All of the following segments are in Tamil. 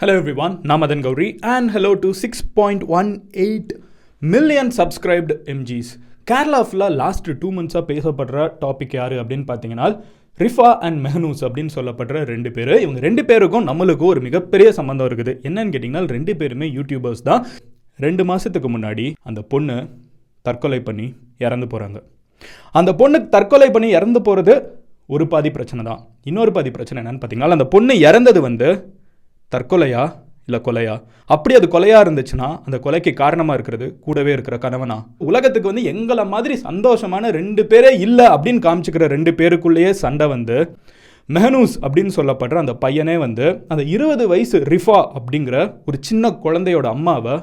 ஹலோ எவ்ரி ஒன் நான் Madan Gowri on hello two six point one eight million subscribed எம்ஜிஸ் Kerala ஃபுல்லாக லாஸ்ட் டூ மந்த்ஸாக பேசப்படுற டாபிக் யார் அப்படின்னு பார்த்தீங்கன்னா ரிஃபா அண்ட் மெஹனூஸ் அப்படின்னு சொல்லப்படுற ரெண்டு பேர். இவங்க ரெண்டு பேருக்கும் நம்மளுக்கும் ஒரு மிகப்பெரிய சம்மந்தம் இருக்குது. என்னன்னு கேட்டிங்கன்னா ரெண்டு பேருமே யூடியூபர்ஸ் தான். ரெண்டு மாதத்துக்கு முன்னாடி அந்த பொண்ணு தற்கொலை பண்ணி இறந்து போகிறாங்க அந்த பொண்ணு தற்கொலை பண்ணி இறந்து போகிறது ஒரு பாதி பிரச்சனை தான். இன்னொரு பாதி பிரச்சனை என்னன்னு பார்த்தீங்கன்னா அந்த பொண்ணு இறந்தது வந்து தற்கொலையா? இல்லை கொலையா? அப்படி அது கொலையாக இருந்துச்சுன்னா அந்த கொலைக்கு காரணமாக இருக்கிறது கூடவே இருக்கிற கணவனா? உலகத்துக்கு வந்து எங்களை மாதிரி சந்தோஷமான ரெண்டு பேரே இல்லை அப்படின்னு காமிச்சுக்கிற ரெண்டு பேருக்குள்ளேயே சண்டை வந்து மெஹனூஸ் அப்படின்னு சொல்லப்படுற அந்த பையனே வந்து அந்த இருபது வயசு ரிஃபா அப்படிங்கிற ஒரு சின்ன குழந்தையோட அம்மாவை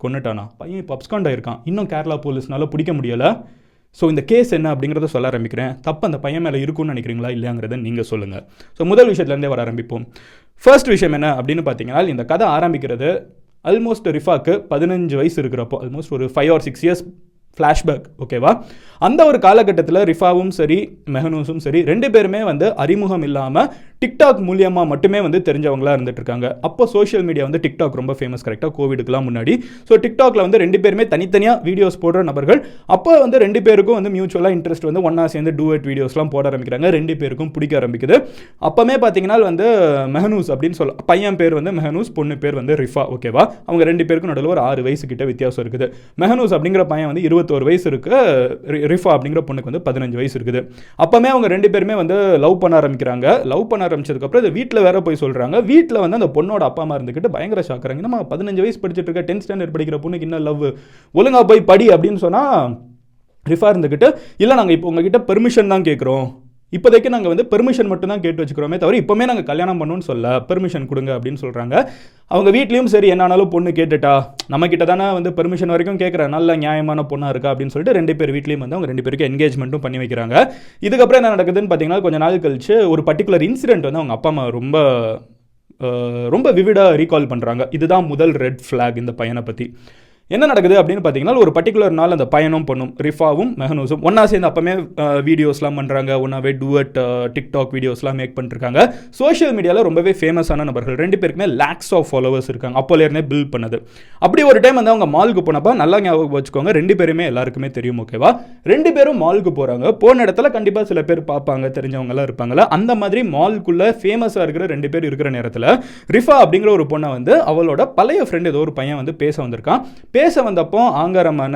கொண்டுட்டானா பையன் இப்போ அப்ஸ்காண்ட் ஆயிருக்கான் இன்னும் கேரளா போலீஸ்னால பிடிக்க முடியலை. ஸோ இந்த கேஸ் என்ன அப்படிங்கிறத சொல்ல ஆரம்பிக்கிறேன். தப்பு அந்த பையன் மேலே இருக்கும்னு நினைக்கிறீங்களா இல்லையாங்கிறத நீங்கள் சொல்லுங்கள் ஸோ முதல் விஷயத்துலேருந்தே வர ஆரம்பிப்போம். ஃபர்ஸ்ட் விஷயம் என்ன அப்படின்னு பார்த்தீங்கன்னா இந்த கதை ஆரம்பிக்கிறது ஆல்மோஸ்ட் ரிஃபாக்கு பதினஞ்சு வயசு இருக்கிறப்போ ஆல்மோஸ்ட் ஒரு five or six years flashback ஓகேவா அந்த ஒரு காலகட்டத்தில் ரிஃபாவும் சரி மெஹனூஸும் சரி ரெண்டு பேருமே வந்து அறிமுகம் இல்லாமல் டிக்டாக் மூலியமாக மட்டுமே வந்து தெரிஞ்சவங்களா இருந்துட்டு இருக்காங்க அப்போ சோஷியல் மீடியா வந்து டிக்டாக் ரொம்ப ஃபேமஸ் கரெக்டாக கோவிடுக்குலாம் முன்னாடி. ஸோ டிக்டாக்ல வந்து ரெண்டு பேருமே தனித்தனியாக வீடியோஸ் போடுற நபர்கள். அப்போ வந்து ரெண்டு பேருக்கும் வந்து மியூச்சுவலாக இன்ட்ரெஸ்ட் வந்து ஒன்றா சேர்ந்து டூவெட் வீடியோஸ்லாம் போட ஆரம்பிக்கிறாங்க. ரெண்டு பேருக்கும் பிடிக்க ஆரம்பிக்குது. அப்போமே பார்த்தீங்கன்னா வந்து மெஹனூஸ் அப்படின்னு சொல்ல பையன் பேர் வந்து மெஹனூஸ் பொண்ணு பேர் வந்து ரிஃபா ஓகேவா அவங்க ரெண்டு பேருக்கும் நடுவில் ஒரு ஆறு வயசு கிட்ட வித்தியாசம் இருக்குது. மெஹனூஸ் அப்படிங்கிற பையன் வந்து இருபத்தோரு வயசு இருக்கு. ரிஃபா அப்படிங்கிற பொண்ணுக்கு வந்து பதினஞ்சு வயசு இருக்குது. அப்போமே அவங்க ரெண்டு பேருமே வந்து லவ் பண்ண ஆரம்பிக்கிறாங்க. லவ் பண்ண ஆரம்பிச்சதுக்கப்புறம் இதை வீட்டில் வேற போய் சொல்கிறாங்க வீட்டில் வந்து அந்த பொண்ணோட அப்பா அம்மா இருந்துக்கிட்டு பயங்கர ஷாக்குறாங்க நம்ம பதினஞ்சு வயசு படிச்சுட்டு இருக்க டென்த் ஸ்டாண்டர்ட் படிக்கிற பொண்ணுக்கு இன்னும் லவ் ஒழுங்காக போய் படி அப்படின்னு சொன்னால் ரிஃபா இருந்துக்கிட்டு இல்லை நாங்கள் இப்போ உங்ககிட்ட பெர்மிஷன் தான் கேட்குறோம் இப்போதைக்கு நாங்கள் வந்து பெர்மிஷன் மட்டும் தான் கேட்டு வச்சுக்கிறோமே தவிர இப்போமே நாங்கள் கல்யாணம் பண்ணணும்னு சொல்ல பெர்மிஷன் கொடுங்க அப்படின்னு சொல்கிறாங்க அவங்க வீட்லேயும் சரி என்னானாலும் பொண்ணு கேட்டுட்டா நம்மக்கிட்ட தானே வந்து பெர்மிஷன் வரைக்கும் கேட்குற நல்ல நியாயமான பொண்ணாக இருக்கா அப்படின்னு சொல்லிட்டு ரெண்டு பேர் வீட்லேயும் வந்து அவங்க ரெண்டு பேருக்கு என்கேஜ்மெண்ட்டும் பண்ணி வைக்கிறாங்க. இதுக்கப்புறம் என்ன நடக்குதுன்னு பார்த்தீங்கன்னா கொஞ்சம் நாள் கழிச்சு ஒரு பர்டிகுலர் இன்சிடென்ட் வந்து அவங்க அப்பா அம்மா ரொம்ப ரொம்ப விவிடாக ரீகால் பண்ணுறாங்க இதுதான் முதல் ரெட் ஃப்ளாக் இந்த பையனை பற்றி என்ன நடக்குது அப்படின்னு பார்த்தீங்கன்னா ஒரு பர்டிகுலர் நாள் அந்த பயணம் பண்ணும் ரிஃபாவும் மெஹனூஸும் ஒன்றா சேர்ந்து அப்போமே வீடியோஸ்லாம் பண்ணுறாங்க ஒன்றாவே டூவட் டிக்டாக் வீடியோஸ்லாம் மேக் பண்ணிருக்காங்க. சோஷியல் மீடியாவில் ரொம்பவே ஃபேமஸான நபர்கள் ரெண்டு பேருக்குமே லேக்ஸ் ஆஃப் ஃபாலோவர்ஸ் இருக்காங்க. அப்போலேருந்தே பில்ட் பண்ணது. அப்படி ஒரு டைம் வந்து அவங்க மாலுக்கு போனப்போ நல்லா ஞாபகம் வச்சுக்கோங்க ரெண்டு பேருமே எல்லாருக்குமே தெரியும் ஓகேவா ரெண்டு பேரும் மாலுக்கு போகிறாங்க போன இடத்துல கண்டிப்பாக சில பேர் பார்ப்பாங்க தெரிஞ்சவங்கலாம் இருப்பாங்கல்ல. அந்த மாதிரி மாலுக்குள்ளே ஃபேமஸாக இருக்கிற ரெண்டு பேர் இருக்கிற நேரத்தில் ரிஃபா அப்படிங்கிற ஒரு பொண்ணை வந்து அவளோட பழைய ஃப்ரெண்டு ஏதோ ஒரு பையன் வந்து பேச வந்திருக்கான். பேச வந்தப்போ ஆங்காரமான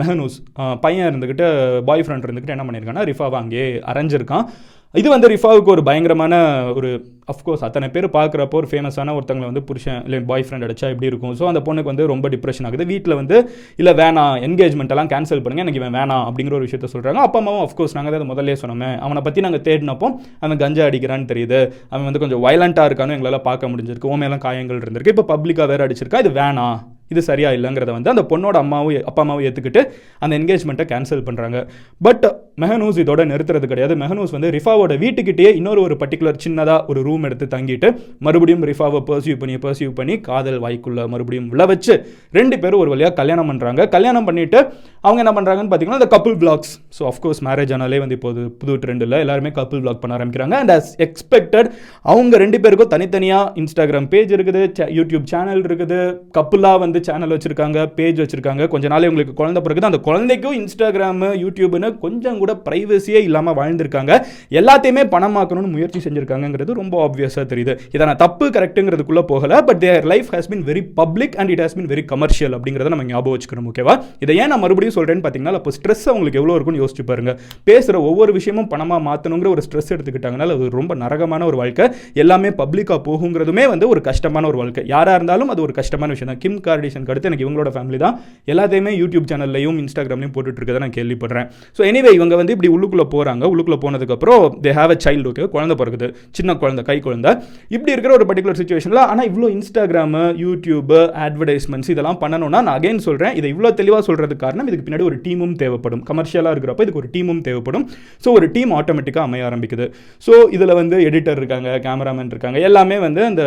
மெஹனூஸ் பையன் இருந்துக்கிட்டு பாய் ஃப்ரெண்ட் இருந்துக்கிட்டு என்ன பண்ணியிருக்கான்னா ரிஃபாவை அங்கேயே அரைஞ்சிருக்கான். இது வந்து ரிஃபாவுக்கு ஒரு பயங்கரமான ஒரு அஃப்கோர்ஸ் அத்தனை பேர் பார்க்குறப்போ ஒரு ஃபேமஸான ஒருத்தங்களை வந்து புருஷன் இல்லை பாய் ஃப்ரெண்ட் அடிச்சா எப்படி இருக்கும்? ஸோ அந்த பொண்ணுக்கு வந்து ரொம்ப டிப்ரெஷன் ஆகுது. வீட்டில் வந்து இல்லை வேணாம் என்கேஜ்மெண்ட் எல்லாம் கேன்சல் பண்ணுங்க. எனக்கு இவன் வேணாம் அப்படிங்கிற ஒரு விஷயத்த சொல்கிறாங்க அப்பா அம்மாவும் அஃப்கோர்ஸ் நாங்கள் அதை முதல்ல சொன்னோமே. அவனை பற்றி நாங்கள் தேடினப்போ அவன் கஞ்சா அடிக்கிறான்னு தெரியுது. அவன் வந்து கொஞ்சம் வயலண்ட்டாக இருக்கான்னு எங்களால் பார்க்க முடிஞ்சிருக்கு. ஓமையெல்லாம் காயங்கள் இருந்திருக்கு. இப்போ பப்ளிக்காக வேறு அடிச்சிருக்கா? இது வேணாம். இது சரியா இல்லைங்கிறத வந்து அந்த பொண்ணோட அம்மாவும் அப்பா அம்மாவும் ஏற்றுக்கிட்டு அந்த என்கேஜ்மெண்ட்டை கேன்சல் பண்ணுறாங்க பட் மெஹனூஸ் இதோட நிறுத்துறது கிடையாது. மெஹனூஸ் வந்து ரிஃபாவோட வீட்டுக்கிட்டேயே இன்னொரு ஒரு பர்டிகுலர் சின்னதாக ஒரு ரூம் எடுத்து தங்கிட்டு மறுபடியும் ரிஃபாவை பர்சியூ பண்ணி பர்சியூ பண்ணி காதல் வாய்க்குள்ள மறுபடியும் விழ வச்சு ரெண்டு பேரும் ஒரு வழியாக கல்யாணம் பண்ணுறாங்க கல்யாணம் பண்ணிட்டு அவங்க என்ன பண்ணுறாங்கன்னு பார்த்தீங்கன்னா அந்த couple vlogs so of course marriage ஆனாலே வந்து இப்போது புது ட்ரெண்டில் எல்லாருமே கப்புள் பிளாக் பண்ண ஆரம்பிக்கிறாங்க. அண்ட் as எக்ஸ்பெக்டட் அவங்க ரெண்டு பேருக்கும் தனித்தனியாக இன்ஸ்டாகிராம் பேஜ் இருக்குது யூடியூப் சேனல் இருக்குது. கப்புலாக வந்து சேனல் வச்சுருக்காங்க பேஜ் வச்சுருக்காங்க. கொஞ்ச நாள் உங்களுக்கு குழந்தை பிறகுது அந்த குழந்தைக்கும் இன்ஸ்டாகிராமு யூடியூப்னு கொஞ்சம் கூட கூட ப்ரைவசியே இல்லாமல் வாழ்ந்திருக்காங்க. எல்லாத்தையுமே பணமாக்கணும்னு முயற்சி செஞ்சுருக்காங்கிறது ரொம்ப ஆப்வியஸாக தெரியுது. இதை நான் தப்பு கரெக்டுங்கிறதுக்குள்ளே போகலை but their life has been very public and it has been very commercial அப்படிங்கிறத நம்ம ஞாபகம் வச்சுக்கணும் ஓகேவா இதை ஏன் நான் மறுபடியும் சொல்கிறேன்னு பார்த்தீங்கன்னா அப்போ ஸ்ட்ரெஸ் அவங்களுக்கு எவ்வளோ இருக்கும்னு யோசிச்சு பாருங்க. பேசுகிற ஒவ்வொரு விஷயமும் பணமாக மாற்றணுங்கிற ஒரு ஸ்ட்ரெஸ் எடுத்துக்கிட்டாங்கனால அது ரொம்ப நரகமான ஒரு வாழ்க்கை. எல்லாமே பப்ளிக்காக போகுங்கிறதுமே வந்து ஒரு கஷ்டமான ஒரு வாழ்க்கை. யாராக இருந்தாலும் அது ஒரு கஷ்டமான விஷயம் தான். கிம் கார்டிஷன் அடுத்து எனக்கு இவங்களோட ஃபேமிலி தான். எல்லாத்தையுமே யூடியூப் சேனல்லையும் இன்ஸ்டாகிராம்லையும் போட்டுட்டு இருக்கதை நான் கேள்விப்படுறேன். ஸோ எனிவே இவங்க வந்து இப்படி உள்ளுக்குள்ளே போகிறாங்க உள்ளுக்குள்ளே போனதுக்கப்புறம் they have a child okay குழந்தை பிறகுது சின்ன குழந்தை கை குழந்தை. இப்படி இருக்கிற ஒரு பர்டிகுலர் சுச்சுவேஷனில் ஆனால் இவ்வளோ இன்ஸ்டாகிராமு யூடியூபு அட்வர்டைஸ்மெண்ட்ஸ் இதெல்லாம் பண்ணணும்னா நான் அகைன் சொல்கிறேன் இதை இவ்வளோ தெளிவாக சொல்கிறதுக்கு காரணம் இதுக்கு பின்னாடி ஒரு டீமும் தேவைப்படும். கமர்ஷியலாக இருக்கிறப்ப இதுக்கு ஒரு டீமும் தேவைப்படும். ஸோ ஒரு டீம் ஆட்டோமேட்டிக்காக அமைய ஆரம்பிக்குது. ஸோ இதில் வந்து எடிட்டர் இருக்காங்க கேமராமேன் இருக்காங்க எல்லாமே வந்து அந்த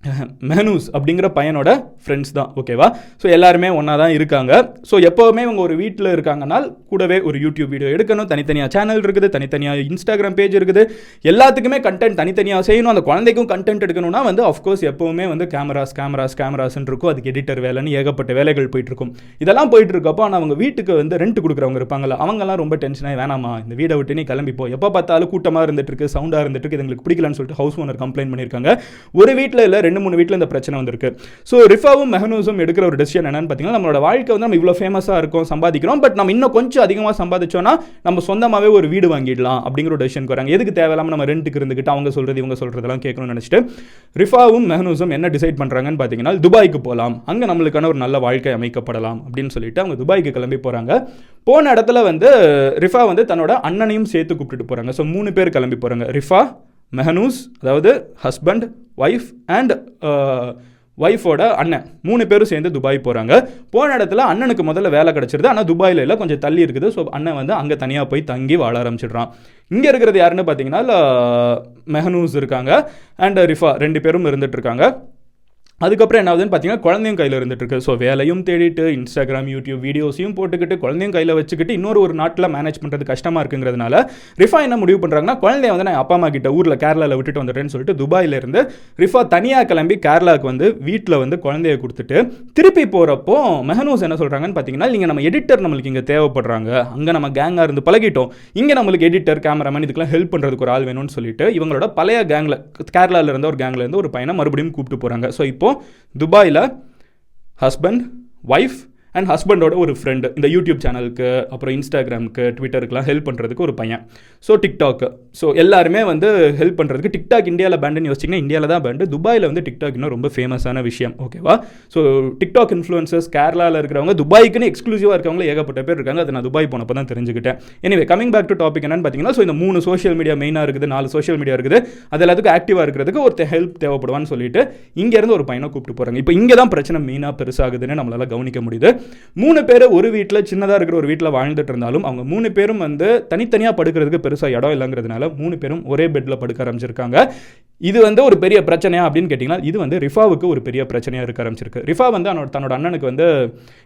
மெனூஸ் அப்படிங்கிற பையனோட ஃப்ரெண்ட்ஸ் தான் ஓகேவா ஸோ எல்லாருமே ஒன்றா தான் இருக்காங்க. ஸோ எப்போவுமே இவங்க ஒரு வீட்டில் இருக்காங்கன்னால் கூடவே ஒரு யூடியூப் வீடியோ எடுக்கணும். தனித்தனியாக சேனல் இருக்குது தனித்தனியாக இன்ஸ்டாகிராம் பேஜ் இருக்குது. எல்லாத்துக்குமே கண்டென்ட் தனித்தனியாக செய்யணும். அந்த குழந்தைக்கும் கண்டென்ட் எடுக்கணும்னா வந்து அஃப்கோர்ஸ் எப்போவுமே வந்து கேமராஸ் கேமராஸ் கேமராஸ்ன்னு இருக்கும். அதுக்கு எடிட்டர் வேலைன்னு ஏகப்பட்ட வேலைகள் போயிட்டுருக்கும். இதெல்லாம் போயிட்டு இருக்கப்போ ஆனால் அவங்க வீட்டுக்கு வந்து ரெண்ட் கொடுக்குறவங்க இருப்பாங்களா அவங்கெல்லாம் ரொம்ப டென்ஷனாக வேணாமா இந்த வீடை விட்டு நீ கிளம்பிப்போ எப்போ பார்த்தாலும் கூட்டமாக இருந்துட்டு இருக்கு சவுண்டாக இருந்துட்டு இருக்கு. இது எங்களுக்கு பிடிக்கலன்னு சொல்லிட்டு ஹவுஸ் ஓனர் கம்ப்ளைண்ட் பண்ணியிருக்காங்க. ஒரு வீட்டில் இல்லை ரெண்டு மூணு வீட்டில் இந்த பிரச்சனை வந்திருக்கு. ஸோ ரிஃபாவும் மெஹனூஸும் எடுக்கிற ஒரு டெசிஷன் என்னன்னு பார்த்தீங்கன்னா நம்மளோட வாழ்க்கை வந்து நம்ம இவ்வளோ ஃபேமஸாக இருக்கும் சம்பாதிக்கிறோம் பட் நம்ம இன்னும் கொஞ்சம் அதிகமாக சம்பாதிச்சோன்னா நம்ம சொந்தமாகவே ஒரு வீடு வாங்கிடலாம் அப்படிங்கிற ஒரு டெசிஷன் வராங்க. எதுக்கு தேவையில்லாமல் நம்ம ரெண்ட்டுக்கு இருந்துக்கிட்டு அவங்க சொல்கிறது இவங்க சொல்கிறதெல்லாம் கேட்கணும்னு நினச்சிட்டு ரிஃபாவும் மெஹனூஸும் என்ன டிசைட் பண்ணுறாங்கன்னு பார்த்தீங்கன்னா துபாய்க்கு போகலாம் அங்கே நம்மளுக்கான ஒரு நல்ல வாழ்க்கை அமைக்கப்படலாம் அப்படின்னு சொல்லிட்டு அவங்க துபாய்க்கு கிளம்பி போகிறாங்க போன இடத்துல வந்து ரிஃபா வந்து தன்னோட அண்ணனையும் சேர்த்து கூப்பிட்டுட்டு போகிறாங்க ஸோ மூணு பேர் கிளம்பி போகிறாங்க ரிஃபா மெஹனூஸ் அதாவது ஹஸ்பண்ட் ஒய்ஃப் அண்ட் ஒய்ஃபோட அண்ணன். மூணு பேரும் சேர்ந்து துபாய் போகிறாங்க போன இடத்துல அண்ணனுக்கு முதல்ல வேலை கிடச்சிருது. ஆனால் துபாயில் இல்லை கொஞ்சம் தள்ளி இருக்குது. ஸோ அண்ணன் வந்து அங்கே தனியாக போய் தங்கி வாழ ஆரம்பிச்சிடுறான். இங்கே இருக்கிறது யாருன்னு பார்த்தீங்கன்னா மெஹனூஸ் இருக்காங்க. அண்ட் ரிஃபா ரெண்டு பேரும் இருந்துகிட்ருக்காங்க அதுக்கப்புறம் என்ன ஆகுதுன்னு பார்த்தீங்கன்னா குழந்தையும் கையில் இருந்துட்டு இருக்கு. ஸோ வேலையும் தேடிட்டு இன்ஸ்டாகிராம் யூடியூப் வீடியோஸையும் போட்டுக்கிட்டு குழந்தையும் கையில் வச்சுக்கிட்டு இன்னொரு ஒரு நாட்டில் மேனேஜ் பண்ணுறது கஷ்டமாக இருக்குங்கிறதுனால ரிஃபா என்ன முடிவு பண்ணுறாங்கன்னா குழந்தைய வந்து நான் அப்பா அம்மா கிட்ட ஊரில் கேரளாவில் விட்டுட்டு வந்துட்டேன்னு சொல்லிட்டு துபாயிலேருந்து ரிஃபா தனியாக கிளம்பி கேரளாவுக்கு வந்து வீட்டில் வந்து குழந்தைய கொடுத்துட்டு திருப்பி போகிறப்போ மெஹனூஸ் என்ன சொல்கிறாங்கன்னு பார்த்தீங்கன்னா நீங்கள் நம்ம எடிட்டர் நம்மளுக்கு இங்கே தேவைப்படுறாங்க. அங்கே நம்ம கேங்காக இருந்து பழகிட்டோம். இங்கே நம்மளுக்கு எடிட்டர் கேமராமேன் இதுக்கெல்லாம் ஹெல்ப் பண்ணுறதுக்கு ஒரு ஆள் வேணும்னு சொல்லிட்டு இவங்களோட பழைய கேங்கில் கேரளாவிலேருந்து ஒரு கேங்கில் இருந்து ஒரு பையனை மறுபடியும் கூப்பிட்டு போகிறாங்க ஸோ இப்போ துபாயில் ஹஸ்பண்ட் ஒய்ஃப் அண்ட் ஹஸ்பண்டோட ஒரு ஃப்ரெண்டு இந்த யூடியூப் சேனலுக்கு அப்புறம் இன்ஸ்டாகிராமுக்கு ட்விட்டருக்குலாம் ஹெல்ப் பண்ணுறதுக்கு ஒரு பையன். ஸோ டிக்டாக்கு ஸோ எல்லாருமே வந்து ஹெல்ப் பண்ணுறதுக்கு டிக்டாக் இந்தியாவில் பேண்டுன்னு யோசிச்சிங்கன்னா இந்தியாவில் தான் பேண்டு துபாயில் வந்து டிக்டாக் இன்னும் ரொம்ப ஃபேமஸான விஷயம். ஓகேவா ஸோ டிக்டாக் இன்ஃப்ளூயன்சஸ் கேரளாவில் இருக்கிறவங்க துபாய்க்குன்னு எக்ஸ்க்ளூசிவாக இருக்கவங்க ஏகப்பட்ட பேர் இருக்காங்க. அதை நான் துபாய் போனப்போ தான் தெரிஞ்சுக்கிட்டேன். Anyway coming back to topic என்னன்னு பார்த்தீங்கன்னா ஸோ இந்த மூணு சோஷியல் மீடியா மெயினாக இருக்குது நாலு சோஷியல் மீடியா இருக்குது. அது எல்லாத்துக்கும் ஆக்டிவாக இருக்கிறதுக்கு ஒருத்தர் ஹெல்ப் தேவைப்படுவான்னு சொல்லிட்டு இங்கேருந்து ஒரு பையனை கூப்பிட்டு போகிறாங்க இப்போ இங்கே தான் பிரச்சனை மெயினாக பெருசாகுதுன்னு நம்மளால் கவனிக்க முடியுது. மூணு பேர் ஒரு வீட்டில் சின்னதாக இருக்கிற ஒரு வீட்டில் வாழ்ந்துட்டு இருந்தாலும் அவங்க மூணு பேரும் வந்து தனித்தனியாக படுக்கிறதுக்கு பெருசாக இடம் இல்லைங்கிறதுனால மூணு பேரும் ஒரே பெட்டில் படுக்க ஆரம்பிச்சிருக்காங்க. இது வந்து ஒரு பெரிய பிரச்சனையா அப்படின்னு கேட்டிங்கன்னா இது வந்து ரிஃபாவுக்கு ஒரு பெரிய பிரச்சனையாக இருக்க ஆரம்பிச்சிருக்கு. ரிஃபா வந்து அவனோட தன்னோட அண்ணனுக்கு வந்து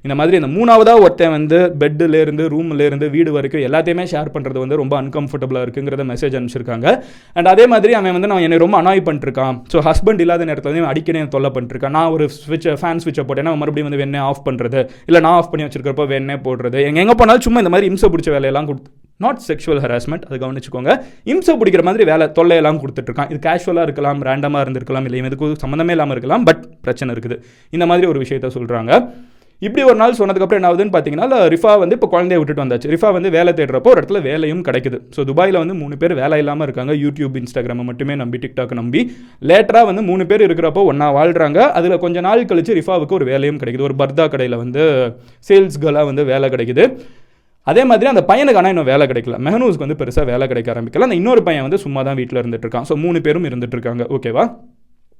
இந்த மாதிரி இந்த மூணாவதாக ஒருத்தன் வந்து பெட்டுலேருந்து ரூம்லேருந்து வீடு வரைக்கும் எல்லாத்தையுமே ஷேர் பண்ணுறது வந்து ரொம்ப அன்கம்ஃபர்டபுளாக இருக்குங்கிறத மெசேஜ் அனுப்பிச்சிருக்காங்க. அண்ட் அதே மாதிரி அவன் வந்து நான் என்னை ரொம்ப அனாய் பண்ணிருக்கான். ஸோ ஹஸ்பண்ட் இல்லாத நேரத்தில் வந்து அடிக்கடி தொல்லை பண்ணிருக்கான். நான் ஒரு ஸ்விட்ச் ஃபேன் ஸ்விட்சை போட்டேன்னா மறுபடியும் வந்து வேணே ஆஃப் பண்ணுறது இல்லை நான் ஆஃப் பண்ணி வச்சிருக்கிறப்ப வேணே போடுறது. எங்கே எங்கே போனாலும் சும்மா இந்த மாதிரி இம்சை பிடிச்ச வேலையெல்லாம் கொடுத்து நாட் செக்ஷுவல் ஹராஸ்மெண்ட் அது கவனிச்சுக்கோங்க. இம்சை பிடிக்கிற மாதிரி வேலை தொல்லையெல்லாம் கொடுத்துட்ருக்கான். இது கேஷுவலாக இருக்கலாம் ரேண்டமாக இருந்திருக்கலாம் இல்லை இதுக்கு சம்மந்தமே இல்லாமல் இருக்கலாம் பட் பிரச்சனை இருக்குது. இந்த மாதிரி ஒரு விஷயத்த சொல்கிறாங்க இப்படி ஒரு நாள் சொன்னதுக்கப்புறம் என்ன ஆகுதுன்னு பார்த்தீங்கன்னா ரிஃபா வந்து இப்போ குழந்தைய விட்டுட்டு வந்தாச்சு. ரிஃபா வந்து வேலை தேடுறப்போ ஒரு இடத்துல வேலையும் கிடைக்குது. ஸோ துபாயில் வந்து மூணு பேர் வேலை இல்லாமல் இருக்காங்க. யூடியூப் இன்ஸ்டாகிராமை மட்டுமே நம்பி டிக்டாக் நம்பி. லேட்டராக வந்து மூணு பேர் இருக்கிறப்போ ஒன்றா வாழ்கிறாங்க அதில் கொஞ்ச நாள் கழித்து ரிஃபாவுக்கு ஒரு வேலையும் கிடைக்குது. ஒரு பர்தா கடையில் வந்து சேல்ஸ் கேர்ளாக வந்து வேலை கிடைக்குது. அதே மாதிரி அந்த பையனுக்கு ஆனால் இன்னும் வேலை கிடைக்கல. மெஹனூஸ்க்கு வந்து பெருசாக வேலை கிடைக்க ஆரம்பிக்கல. அந்த இன்னொரு பையன் வந்து சும்மா தான் வீட்டில் இருந்துட்டு இருக்கான். ஸோ மூணு பேரும் இருந்துட்டு இருக்காங்க. ஓகேவா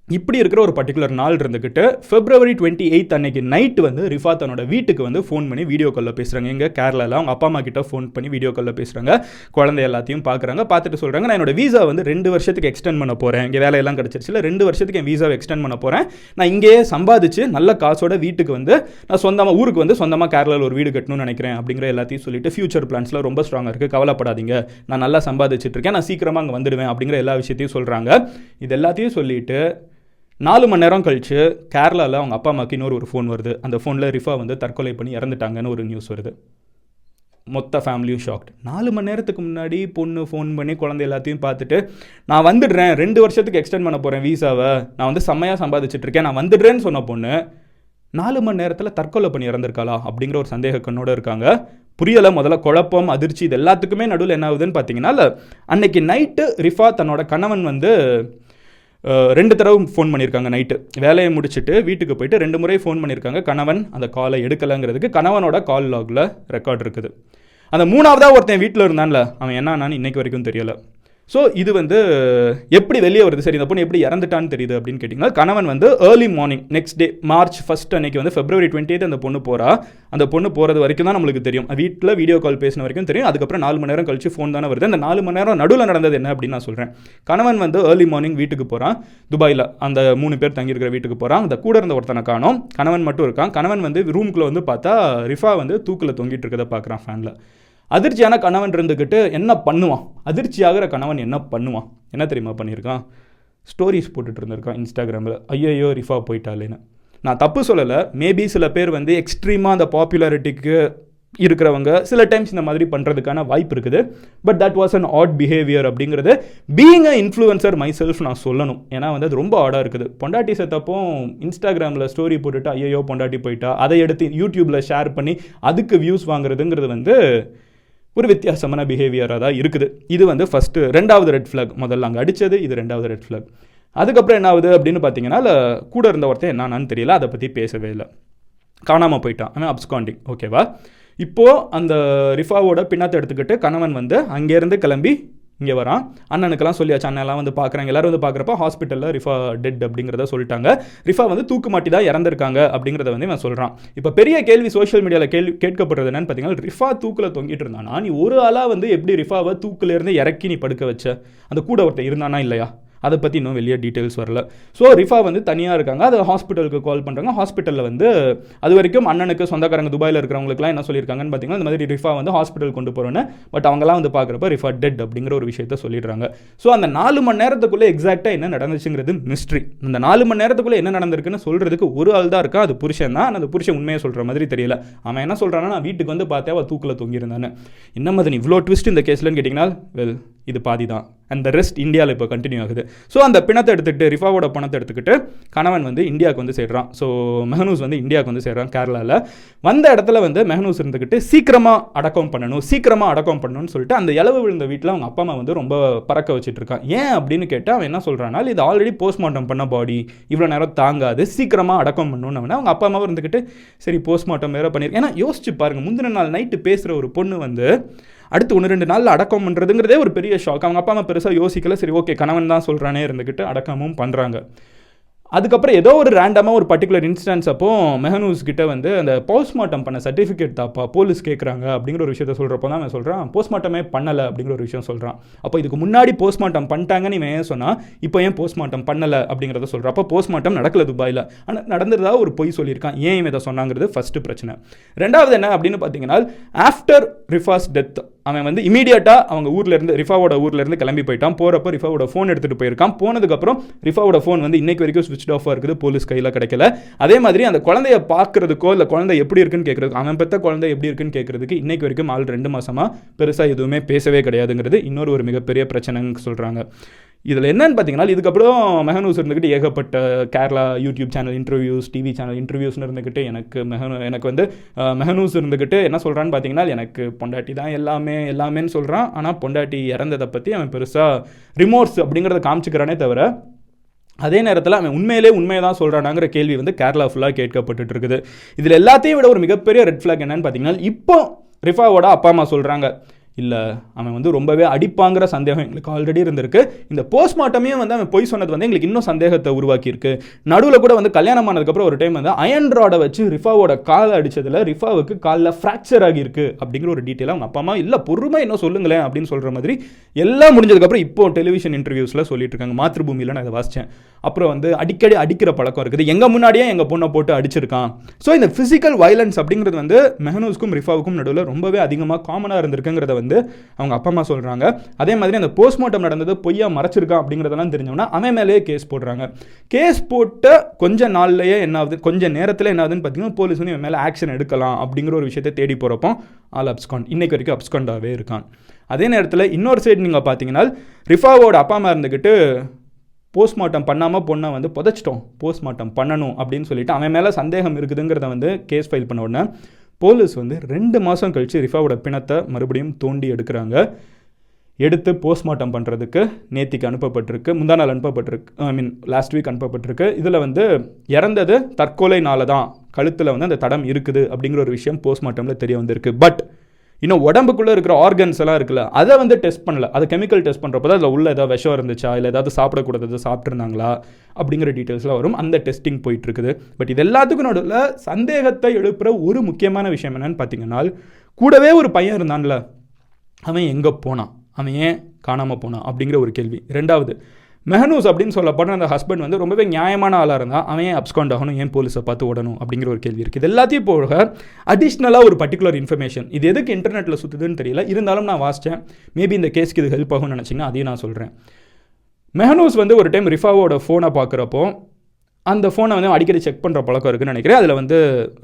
இப்படி இருக்கிற ஒரு பர்டிகுலர் நாள் இருந்துக்கிட்டு பிப்ரவரி டுவெண்ட்டி எயித் அன்னைக்கு நைட் வந்து ரிஃபா தன்னோட வீட்டுக்கு வந்து ஃபோன் பண்ணி வீடியோ காலில் பேசுகிறாங்க எங்கள் கேரளாவில் அவங்க அப்பா அம்மா கிட்ட ஃபோன் பண்ணி வீடியோ காலில் பேசுகிறாங்க குழந்தை எல்லாத்தையும் பார்க்குறாங்க பார்த்துட்டு சொல்கிறாங்க நான் என்னோட வீசா வந்து ரெண்டு வருஷத்துக்கு எக்ஸ்டெண்ட் பண்ண போகிறேன் இங்கே வேலையெல்லாம் கிடச்சிருச்சு ரெண்டு வருஷத்துக்கு என் வீசாவை எக்ஸ்டெண்ட் பண்ண போகிறேன் நான் இங்கேயே சம்பாதிச்சு நல்ல காசோட வீட்டுக்கு வந்து நான் சொந்தமாக ஊருக்கு வந்து சொந்தமாக கேரளாவில் ஒரு வீடு கட்டணும்னு நினைக்கிறேன் அப்படிங்கிற எல்லாத்தையும் சொல்லிட்டு ஃபியூச்சர் பிளான்ஸில் ரொம்ப ஸ்ட்ராங்காக இருக்குது கவலைப்படாதீங்க. நான் நல்லா சம்பாதிச்சிட்டு இருக்கேன். நான் சீக்கிரமாக அங்கே வந்துடுவேன் அப்படிங்கிற எல்லா விஷயத்தையும் சொல்கிறாங்க இது எல்லாத்தையும் சொல்லிட்டு நாலு மணி நேரம் கழித்து கேரளாவில் அவங்க அப்பா அம்மாக்கு இன்னொரு ஒரு ஃபோன் வருது. அந்த ஃபோனில் ரிஃபா வந்து தற்கொலை பண்ணி இறந்துட்டாங்கன்னு ஒரு நியூஸ் வருது. மொத்த ஃபேமிலியும் ஷாக்ட் நாலு மணி நேரத்துக்கு முன்னாடி பொண்ணு ஃபோன் பண்ணி குழந்தை எல்லாத்தையும் பார்த்துட்டு நான் வந்துடுறேன் ரெண்டு வருஷத்துக்கு எக்ஸ்டெண்ட் பண்ண போகிறேன் வீசாவை நான் வந்து செம்மையாக சம்பாதிச்சிட்ருக்கேன் நான் வந்துடுறேன்னு சொன்ன பொண்ணு நாலு மணி நேரத்தில் தற்கொலை பண்ணி இறந்துருக்காளா? அப்படிங்கிற ஒரு சந்தேக கண்ணோடு இருக்காங்க. புரியலை முதல்ல குழப்பம் அதிர்ச்சி இது எல்லாத்துக்குமே நடுவில் என்ன ஆகுதுன்னு பார்த்தீங்கன்னா அன்னைக்கு நைட்டு ரிஃபா தன்னோட கணவன் வந்து ரெண்டு தடவை ஃபோன் பண்ணியிருக்காங்க நைட்டு வேலையை முடிச்சுட்டு வீட்டுக்கு போயிட்டு ரெண்டு முறை ஃபோன் பண்ணியிருக்காங்க. கணவன் அந்த காலை எடுக்கலைங்கிறதுக்கு கணவனோட கால் லாகில் ரெக்கார்ட் இருக்குது. அந்த மூணாவதாக ஒருத்தன் வீட்டில் இருந்தான்ல அவன் என்னன்னு இன்னைக்கு வரைக்கும் தெரியலை. ஸோ இது வந்து எப்படி வெளியே வருது? சரி இந்த பொண்ணு எப்படி இறந்துட்டான்னு தெரியுது அப்படின்னு கேட்டிங்கன்னா கணவன் வந்து early morning next day March first அன்னைக்கு வந்து ஃபெப்ரவரி டுவெண்ட்டி அந்த பொண்ணு போகிறா அந்த பொண்ணு போகிறது வரைக்கும் தான் நம்மளுக்கு தெரியும். வீட்டில் வீடியோ கால் பேசின வரைக்கும் தெரியும். அதுக்கப்புறம் நாலு மணி நேரம் கழிச்சு ஃபோன் தானே வருது. அந்த நாலு மணி நேரம் நடுவில் நடந்தது என்ன அப்படின்னு நான் சொல்கிறேன் கணவன் வந்து ஏர்லி மார்னிங் வீட்டுக்கு போகிறான் துபாயில் அந்த மூணு பேர் தங்கியிருக்கிற வீட்டுக்கு போகிறான் அந்த கூட இருந்த ஒருத்தனை காணும். கணவன் மட்டும் இருக்கான். கணவன் வந்து ரூம்குள்ளே வந்து பார்த்தா ரிஃபா வந்து தூக்கில் தொங்கிட்டு இருக்கதை பார்க்குறான் ஃபேனில் அதிர்ச்சியான கணவன் இருந்துக்கிட்டு என்ன பண்ணுவான்? அதிர்ச்சியாகிற கணவன் என்ன பண்ணுவான்? என்ன தெரியுமா பண்ணியிருக்கான்? ஸ்டோரிஸ் போட்டுட்டு இருந்திருக்கான் இன்ஸ்டாகிராமில் ஐயையோ ரிஃபா போயிட்டாலேன்னு நான் தப்பு சொல்லலை. மேபி சில பேர் வந்து எக்ஸ்ட்ரீமாக அந்த பாப்புலாரிட்டிக்கு இருக்கிறவங்க சில டைம்ஸ் இந்த மாதிரி பண்ணுறதுக்கான வாய்ப்பு இருக்குது. But that was an odd behaviour அப்படிங்கிறது being a influencer myself நான் சொல்லணும். ஏன்னா வந்து அது ரொம்ப ஆடாக இருக்குது. பொண்டாட்டி செத்தப்போ இன்ஸ்டாகிராமில் ஸ்டோரி போட்டுட்டு ஐயோ பொண்டாட்டி போயிட்டா. அதை எடுத்து யூடியூப்பில் ஷேர் பண்ணி அதுக்கு வியூஸ் வாங்குறதுங்கிறது வந்து ஒரு வித்தியாசமான பிஹேவியராக தான் இருக்குது. இது வந்து ஃபஸ்ட்டு ரெண்டாவது ரெட் ஃப்ளாக் முதல்ல அங்கே அடித்தது இது ரெண்டாவது ரெட் ஃப்ளாக் அதுக்கப்புறம் என்ன ஆகுது அப்படின்னு பார்த்தீங்கன்னா கூட இருந்த ஒருத்தன் என்னன்னு தெரியல அதை பற்றி பேசவே இல்லை. காணாமல் போயிட்டான். ஆனால் அப்ஸ்காண்டிங் ஓகேவா இப்போது அந்த ரிஃபாவோட பின்னத்தை எடுத்துக்கிட்டு கணவன் வந்து அங்கேருந்து கிளம்பி இங்கே வரான். அண்ணனுக்கெல்லாம் சொல்லியாச்சு அண்ணெல்லாம் வந்து பார்க்குறாங்க எல்லாரும் வந்து பார்க்குறப்ப ஹாஸ்பிட்டலில் ரிஃபா டெட் அப்படிங்கிறத சொல்லிட்டாங்க. ரிஃபா வந்து தூக்கு மாட்டி தான் இறந்துருக்காங்க அப்படிங்கிறத வந்து இவன் சொல்கிறான் இப்போ பெரிய கேள்வி சோஷியல் மீடியாவில் கேள்வி கேட்கப்படுறது என்னன்னு பார்த்தீங்கன்னா ரிஃபா தூக்கில் தொங்கிட்டு இருந்தானா? நீ ஒரு ஆளாக வந்து எப்படி ரிஃபாவை தூக்கிலேருந்து இறக்கி நீ படுக்க வச்ச? அந்த கூட ஒருத்தர் இருந்தானா இல்லையா? அதை பற்றி இன்னும் வெளியே டீட்டெயில்ஸ் வரல. ஸோ ரிஃபா வந்து தனியாக இருக்காங்க. அது ஹாஸ்பிட்டலுக்கு கால் பண்ணுறாங்க ஹாஸ்பிட்டலில் வந்து அது வரைக்கும் அண்ணனுக்கு சொந்தக்காரங்க துபாயில் இருக்கிறவங்களுக்குலாம் என்ன சொல்லியிருக்காங்கன்னு பார்த்தீங்கன்னா இந்த மாதிரி ரிஃபா வந்து ஹாஸ்பிட்டல் கொண்டு போகிறோன்னு பட் அவங்கலாம் வந்து பார்க்குறப்ப ரிஃபா டெட் அப்படிங்கிற ஒரு விஷயத்த சொல்லிடுறாங்க. ஸோ அந்த நாலு மணி நேரத்துக்குள்ளே எக்ஸாக்டாக என்ன நடந்துச்சுங்கிறது மிஸ்ட்ரி அந்த நாலு மணி நேரத்துக்குள்ளே என்ன நடந்திருக்குன்னு சொல்கிறதுக்கு ஒரு ஆள் தான் இருக்கா? அது புருஷன் தான். அந்த புருஷன் உண்மையை சொல்கிற மாதிரி தெரியல. அவன் என்ன சொல்கிறான்னா நான் வீட்டுக்கு வந்து பார்த்தேன் அவள் தூக்கில் தொங்கியிருந்தானே என்ன மாதிரி இவ்வளோ ட்விஸ்ட் இந்த கேஸ்லன்னு கேட்டிங்கன்னா வெல் இது பாதி தான் அண்ட் ரெஸ்ட் இந்தியாவில் இப்போ கண்டினியூ ஆகுது. ஸோ அந்த பிணத்தை எடுத்துகிட்டு ரிஃபாவோட பணத்தை எடுத்துக்கிட்டு கணவன் வந்து இந்தியாவுக்கு வந்து சேர்றான். ஸோ மெஹனூஸ் வந்து இந்தியாவுக்கு வந்து சேர்றான் கேரளாவில் வந்த இடத்துல வந்து மெஹனூஸ் இருந்துக்கிட்டு சீக்கிரமாக அடக்கம் பண்ணணும் சீக்கிரமாக அடக்கம் பண்ணணும்னு சொல்லிட்டு அந்த இளவு விழுந்த வீட்டில் அவங்க அப்பா அம்மா வந்து ரொம்ப பறக்க வச்சுட்டு இருக்கான். ஏன் அப்படின்னு கேட்டால் அவன் என்ன சொல்கிறான்னா இது ஆல்ரெடி போஸ்ட்மார்ட்டம் பண்ண பாடி இவ்வளோ நேரம் தாங்காது. சீக்கிரமாக அடக்கம் பண்ணணும்னு அவனை. அவங்க அப்பா அம்மாவும் இருந்துக்கிட்டு சரி போஸ்ட்மார்ட்டம் வேறு பண்ணியிருக்கேன் ஏன்னா யோசிச்சு பாருங்கள் முந்தின நாள் நைட்டு பேசுகிற ஒரு பொண்ணு வந்து அடுத்து ஒன்று ரெண்டு நாளில் அடக்கம் பண்ணுறதுங்கிறதே ஒரு பெரிய ஷாக் அவங்க அப்பா அம்மா பெருசாக யோசிக்கல. சரி ஓகே கணவன் தான் சொல்கிறானே இருந்துக்கிட்டு அடக்கமும் பண்ணுறாங்க அதுக்கப்புறம் ஏதோ ஒரு ரேண்டமாக ஒரு பர்டிகுலர் இன்ஸ்டன்ஸ் அப்போ மெஹனூஸ் கிட்ட வந்து அந்த போஸ்ட்மார்ட்டம் பண்ண சர்டிஃபிகேட் தாப்பா போலீஸ் கேட்குறாங்க அப்படிங்கிற ஒரு விஷயத்த சொல்கிறப்போ தான் நான் சொல்கிறான் போஸ்ட்மார்ட்டமே பண்ணலை அப்படிங்கிற ஒரு விஷயம் சொல்கிறான் அப்போ இதுக்கு முன்னாடி போஸ்ட்மார்ட்டம் பண்ணிட்டாங்கன்னு இவன் ஏன் சொன்னால் இப்போ ஏன் போஸ்ட்மார்ட்டம் பண்ணலை அப்படிங்கிறத சொல்கிறான் அப்போ போஸ்ட்மார்ட்டம் நடக்கல துபாயில். ஆனால் நடந்ததா ஒரு பொய் சொல்லியிருக்கான். ஏன் இவன் இதை சொன்னாங்கிறது ஃபஸ்ட்டு பிரச்சனை. ரெண்டாவது என்ன அப்படின்னு பார்த்தீங்கன்னா ஆஃப்டர் ரிஃபாஸ் டெத் அவன் வந்து இமீடியட்டாக அவங்க ஊர்லேருந்து ரிஃபாவோட ஊர்லேருந்து கிளம்பி போயிட்டான். போகிறப்போ ரிஃபாவோட ஃபோன் எடுத்துகிட்டு போயிருக்கான். போனதுக்கப்புறம் ரிஃபாவோட ஃபோன் வந்து இன்றைக்கு வரைக்கும் ஸ்விட்ச் ஆஃபாக இருக்குது. போலீஸ் கையில் கிடைக்கல. அதே மாதிரி அந்த குழந்தைய பார்க்குறதுக்கோ இல்லை குழந்தை எப்படி இருக்குன்னு கேட்குறதுக்கு அவன் பெற்ற குழந்தை எப்படி இருக்குன்னு கேட்குறதுக்கு இன்றைக்கு வரைக்கும் ஆள் ரெண்டு மாதமாக பெருசாக எதுவுமே பேசவே கிடையாதுங்கிறது இன்னொரு ஒரு மிகப்பெரிய பிரச்சனைன்னு சொல்கிறாங்க இதில் என்னன்னு பார்த்தீங்கன்னா இதுக்கப்புறம் மெஹனூஸ் இருந்துக்கிட்டு ஏகப்பட்ட Kerala YouTube channel interviews TV channel இன்டர்வியூஸ்னு இருந்துக்கிட்டு எனக்கு மெஹனு எனக்கு வந்து மெஹனூஸ் இருந்துக்கிட்டு என்ன சொல்கிறான்னு பார்த்தீங்கன்னா எனக்கு பொண்டாட்டி தான் எல்லாமே எல்லாமேன்னு சொல்கிறான் ஆனால் பொண்டாட்டி இறந்ததை பற்றி அவன் பெருசாக ரிமோர்ஸ் அப்படிங்கிறத காமிச்சிக்கிறானே தவிர அதே நேரத்தில் அவன் உண்மையிலே உண்மையை தான் சொல்கிறானாங்கிற கேள்வி வந்து கேரளா ஃபுல்லாக கேட்கப்பட்டுட்டு இருக்குது இதில் எல்லாத்தையும் விட ஒரு மிகப்பெரிய ரெட் ஃப்ளாக் என்னன்னு பார்த்தீங்கன்னா இப்போ ரிஃபாவோட அப்பா அம்மா சொல்கிறாங்க இல்லை அவன் வந்து ரொம்பவே அடிப்பாங்கிற சந்தேகம் எங்களுக்கு ஆல்ரெடி இருந்திருக்கு. இந்த போஸ்ட்மார்ட்டமே வந்து அவன் பொய் சொன்னது வந்து எங்களுக்கு இன்னும் சந்தேகத்தை உருவாக்கியிருக்கு. நடுவில் கூட வந்து கல்யாணம் ஆனதுக்கப்புறம் ஒரு டைம் வந்து அயன் ராடை வச்சு ரிஃபாவோட காலை அடித்ததில் ரிஃபாவுக்கு காலில் ஃப்ராக்சர் ஆகியிருக்கு அப்படிங்கிற ஒரு டீட்டெயிலாக அவங்க அப்பா அம்மா இல்லை பொறுமை இன்னும் சொல்லுங்களேன் அப்படின்னு சொல்கிற மாதிரி எல்லாம் முடிஞ்சதுக்கப்புறம் இப்போ டெலிவிஷன் இன்டர்வியூஸில் சொல்லிட்டு இருக்காங்க. மாத்திருபூமியில் நான் இதை வாசித்தேன் அப்புறம் வந்து அடிக்கடி அடிக்கிற பழக்கம் இருக்குது. எங்கள் முன்னாடியே எங்கள் பொண்ணை போட்டு அடிச்சிருக்கான். ஸோ இந்த ஃபிசிக்கல் வயலன்ஸ் அப்படிங்கிறது வந்து மெஹனூஸ்க்கும் ரிஃபாவுக்கும் நடுவில் ரொம்பவே அதிகமாக காமனாக இருந்திருக்குங்கிறத வந்து அவங்க அப்பா அம்மா சொல்கிறாங்க அதே மாதிரி அந்த போஸ்ட்மார்ட்டம் நடந்தது பொய்யா மறைச்சிருக்கான் அப்படிங்கிறதெல்லாம் தெரிஞ்சோம்னா அவன் மேலேயே கேஸ் போடுறாங்க. கேஸ் போட்ட கொஞ்ச நாள்லேயே என்ன ஆகுது கொஞ்ச நேரத்தில் என்ன ஆகுதுன்னு பார்த்தீங்கன்னா போலீஸ் வந்து இவன் மேலே ஆக்ஷன் எடுக்கலாம் அப்படிங்கிற ஒரு விஷயத்தை தேடி போகிறப்போ ஆல் அப்ஸ்கான் இன்னைக்கு வரைக்கும் அப்ஸ்காண்டாகவே இருக்கான். அதே நேரத்தில் இன்னொரு சைடு நீங்கள் பார்த்தீங்கன்னா ரிஃபாவோட அப்பா அம்மா இருந்துக்கிட்டு போஸ்ட்மார்ட்டம் பண்ணாமல் பொண்ணை வந்து புதைச்சிட்டோம். போஸ்ட்மார்ட்டம் பண்ணணும் அப்படின்னு சொல்லிட்டு அவன் மேலே சந்தேகம் இருக்குதுங்கிறத வந்து கேஸ் ஃபைல் பண்ண உடனே போலீஸ் வந்து ரெண்டு மாதம் கழித்து ரிஃபாவோட பிணத்தை மறுபடியும் தோண்டி எடுக்கிறாங்க. எடுத்து போஸ்ட்மார்ட்டம் பண்ணுறதுக்கு நேத்திக்கு அனுப்பப்பட்டிருக்கு முந்தா நாள் அனுப்பப்பட்டிருக்கு ஐ மீன் லாஸ்ட் வீக் அனுப்பப்பட்டிருக்கு. இதில் வந்து இறந்தது தற்கொலைனால தான் கழுத்தில் வந்து அந்த தடம் இருக்குது அப்படிங்கிற ஒரு விஷயம் போஸ்ட்மார்ட்டமில் தெரிய வந்திருக்கு. பட் இன்னும் உடம்புக்குள்ளே இருக்கிற ஆர்கன்ஸ் எல்லாம் இருக்குல்ல அதை வந்து டெஸ்ட் பண்ணல. அதை கெமிக்கல் டெஸ்ட் பண்ணுறப்போ தான் அதில் உள்ள ஏதாவது விஷம் இருந்துச்சா இல்லை ஏதாவது சாப்பிடக்கூடாது சாப்பிட்ருந்தாங்களா அப்படிங்கிற டீட்டெயில்ஸ்லாம் வரும். அந்த டெஸ்டிங் போயிட்டுருக்குது. பட் இது எல்லாத்துக்கும் நடுவில் சந்தேகத்தை எழுப்புகிற ஒரு முக்கியமான விஷயம் என்னென்னு பார்த்தீங்கன்னா கூடவே ஒரு பையன் இருந்தான்ல. அவன் எங்கே போனான்? அவன் ஏன் காணாமல் போனான்? அப்படிங்கிற ஒரு கேள்வி. ரெண்டாவது மெஹனூஸ் அப்படின்னு சொல்லப்படுற அந்த ஹஸ்பண்ட் வந்து ரொம்பவே நியாயமான ஆளாக இருந்தால் அவன் ஏன் அப்ஸ்காண்ட் ஆகணும் ஏன் போலீஸை பார்த்து ஓடணும் அப்படிங்கிற ஒரு கேள்வி இருக்குது இது எல்லாத்தையும் போக அடிஷ்னலாக ஒரு பர்டிகுலர் இன்ஃபர்மேஷன் இது எதுக்கு இன்டர்நெட்டில் சுற்றுதுன்னு தெரியல. இருந்தாலும் நான் வாசித்தேன் மேபி இந்த கேஸ்க்கு இது ஹெல்ப் ஆகும்னு நினச்சிங்கன்னா அதையும் நான் சொல்கிறேன் மெஹனூஸ் வந்து ஒரு டைம் ரிஃபாவோட ஃபோனை பார்க்குறப்போ அந்த ஃபோனை வந்து அடிக்கடி செக் பண்ணுற பழக்கம் இருக்குன்னு நினைக்கிறேன். அதில் வந்து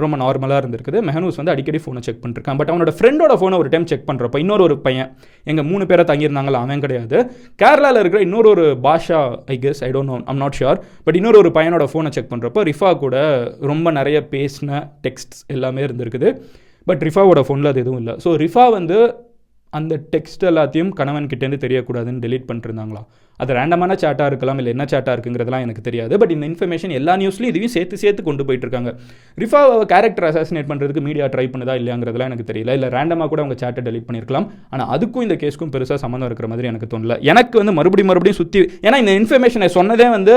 ரொம்ப நார்மலாக இருந்திருக்குது. மெஹனூஸ் வந்து அடிக்கடி ஃபோனை செக் பண்ணிருக்கான். பட் அவனோட ஃப்ரெண்டோட ஃபோனை ஒரு டைம் செக் பண்ணுறப்ப இன்னொரு ஒரு பையன் எங்கள் மூணு பேரை தங்கியிருந்தாங்களா? அவன் கிடையாது. கேரளாவில் இருக்கிற இன்னொரு ஒரு பாஷா I guess I don't know I'm not sure but இன்னொரு ஒரு பையனோட ஃபோனை செக் பண்ணுறப்போ ரிஃபா கூட ரொம்ப நிறைய பேசின டெக்ஸ்ட்ஸ் எல்லாமே இருந்திருக்குது. பட் ரிஃபாவோட ஃபோனில் அது எதுவும் இல்லை. ஸோ ரிஃபா வந்து அந்த டெக்ஸ்ட் எல்லாத்தையும் கணவன் கிட்டேருந்து தெரியக்கூடாதுன்னு டெலீட் பண்ணிருந்தாங்களா அது ரேண்டமான சேட்டாக இருக்கலாம் இல்லை என்ன சேட்டாக இருக்குங்கிறதுலாம் எனக்கு தெரியாது. பட் இந்த இன்ஃபர்மேஷன் எல்லா நியூஸ்லையும் இதையும் சேர்த்து சேர்த்து கொண்டு போயிட்டு இருக்காங்க ரிஃபாவை கேரக்டர் அசாசினேட் பண்ணுறதுக்கு மீடியா ட்ரை பண்ணுதா இல்லையாங்கிறதுலாம் எனக்கு தெரியல. இல்லை ரேண்டமாக கூட அவங்க சேட்டை டெலிட் பண்ணியிருக்கலாம். ஆனால் அதுக்கும் இந்த கேஸ்க்கும் பெருசாக சம்மந்தம் இருக்கிற மாதிரி எனக்கு தோணல. எனக்கு வந்து மறுபடியும் மறுபடியும் சுற்றி ஏன்னா இந்த இன்ஃபர்மேஷனை சொன்னதே வந்து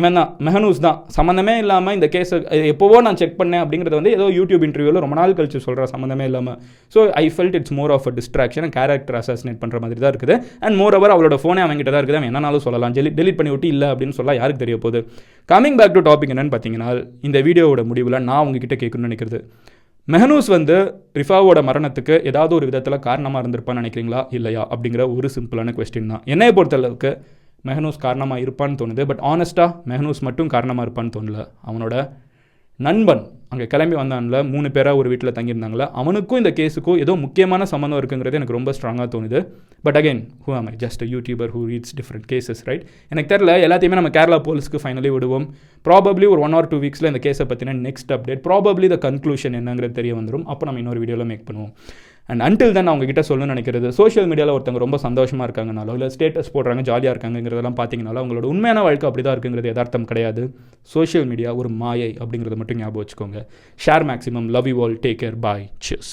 இவன் தான் மெஹனூஸ் தான். சம்மந்தமே இல்லாமல் இந்த கேஸை எப்போவோ நான் செக் பண்ணேன் அப்படிங்கிறது வந்து ஏதோ யூடியூப் இன்டர்வியூவில் ரொம்ப நாள் கழிச்சு சொல்கிற சம்மந்தமே இல்லாமல் so I felt it's more of a distraction character assassinate பண்ணுற மாதிரி தான் இருக்குது. அண்ட் மோர் ஓவர் அவளோட ஃபோனே அவங்ககிட்ட தான் இருக்குது. அவன் என்னனாலும் சொல்லலாம். டெலி டெலிட் பண்ணி விட்டு இல்லை அப்படின்னு சொல்ல யாருக்கு தெரிய போகுது? கமிங் பேக் டு டாபிக் என்னன்னு பார்த்தீங்கன்னா இந்த வீடியோவோட முடிவில் நான் உங்ககிட்ட கேட்கணும்னு நினைக்கிறது. மெஹனூஸ் வந்து ரிஃபாவோட மரணத்துக்கு ஏதாவது ஒரு விதத்தில் காரணமாக இருந்திருப்பான்னு நினைக்கிறீங்களா? இல்லையா? அப்படிங்கிற ஒரு சிம்பிளான கொஸ்டின் தான். என்னையை பொறுத்தளவுக்கு மெஹனூஸ் காரணமாக இருப்பான்னு தோணுது. பட் ஆனஸ்ட்டாக மெஹனூஸ் மட்டும் காரணமாக இருப்பான்னு தோணல. அவனோட நண்பன் அங்கே கிளம்பி வந்தான்ல மூணு பேராக ஒரு வீட்டில் தங்கியிருந்தாங்களே அவனுக்கும் இந்த கேஸுக்கும் ஏதோ முக்கியமான சம்மந்தம் இருக்குங்கிறது எனக்கு ரொம்ப ஸ்ட்ராங்காக தோணுது. But again who am I just YouTuber who reads different cases right எனக்கு தெரில எல்லாத்தையுமே நம்ம கேரளா போலீஸ்க்கு ஃபைனலி விடுவோம். ப்ராபப்ளி ஒரு ஒன் ஆர் டூ வீக்ஸில் இந்த கேஸை பற்றின next update probably the conclusion என்னங்கிறது தெரிய வந்துடும் அப்போ நம்ம இன்னொரு வீடியோவில் மேக் பண்ணுவோம். அண்ட் அன்டில் தான் அவங்க கிட்ட சொல்லணும்னு நினைக்கிறது சோஷியல் மீடியாவில் ஒருத்தவங்க ரொம்ப சந்தோஷமாக இருக்காங்கனாலோ இல்லை ஸ்டேட்டஸ் போடுறாங்க ஜாலியாக இருக்காங்கிறதெல்லாம் பார்த்தீங்கனாலும் அவங்களோட உண்மையான வாழ்க்கை அப்படி தான் இருக்குங்கிறது யதார்த்தம் கிடையாது. சோஷியல் மீடியா ஒரு மாயை அப்படிங்கிறத மட்டும் ஞாபகம் வச்சுக்கோங்க. Share maximum love you all take care bye sis